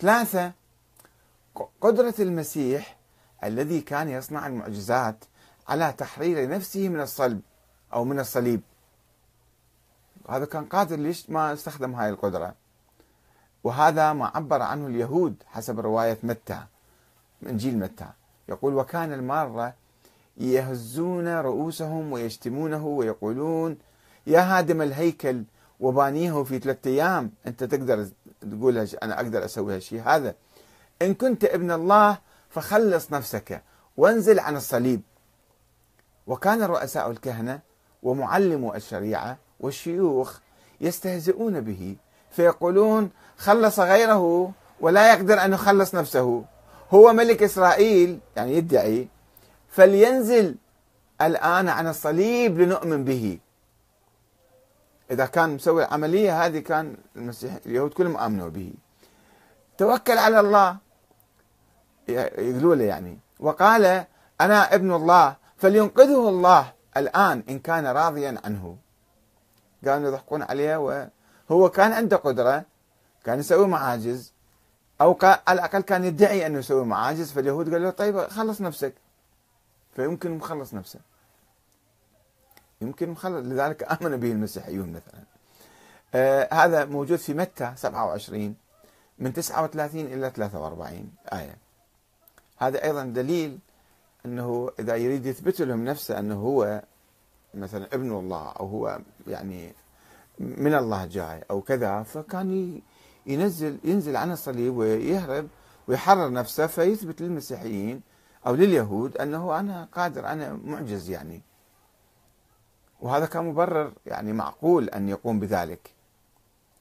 ثلاثة قدرة المسيح الذي كان يصنع المعجزات على تحرير نفسه من الصلب أو من الصليب. هذا كان قادر ليش ما استخدم هاي القدرة؟ وهذا ما عبر عنه اليهود حسب رواية متى إنجيل متى. يقول وكان المارة يهزون رؤوسهم ويشتمونه ويقولون يا هادم الهيكل وبانيه في ثلاثة أيام أنت تقدر تقول أنا أقدر أسوي هالشيء هذا إن كنت ابن الله فخلص نفسك وانزل عن الصليب. وكان الرؤساء الكهنة ومعلمو الشريعة والشيوخ يستهزئون به فيقولون خلص غيره ولا يقدر أن يخلص نفسه. هو ملك إسرائيل يعني يدعي فلينزل الآن عن الصليب لنؤمن به. إذا كان مسوي العملية هذه كان المسيح اليهود كلهم آمنوا به. توكل على الله. يقولوا له يعني. وقال أنا ابن الله فلينقذه الله الآن إن كان راضيا عنه. قالوا يضحكون عليه وهو كان عنده قدرة كان يسوي معاجز. أو على الأقل كان يدعي أنه يسوي معاجز. فاليهود قالوا له طيب خلص نفسك. فيمكن مخلص نفسه. يمكن مخلص لذلك آمن به المسيحيون مثلا آه هذا موجود في متى؟ 27 من 39 إلى 43 آية. هذا أيضا دليل أنه إذا يريد يثبت لهم نفسه أنه هو مثلا ابن الله أو هو يعني من الله جاي أو كذا فكان ينزل ينزل عن الصليب ويهرب ويحرر نفسه فيثبت للمسيحيين أو لليهود أنه أنا قادر أنا معجز يعني. وهذا كان مبرر يعني معقول أن يقوم بذلك.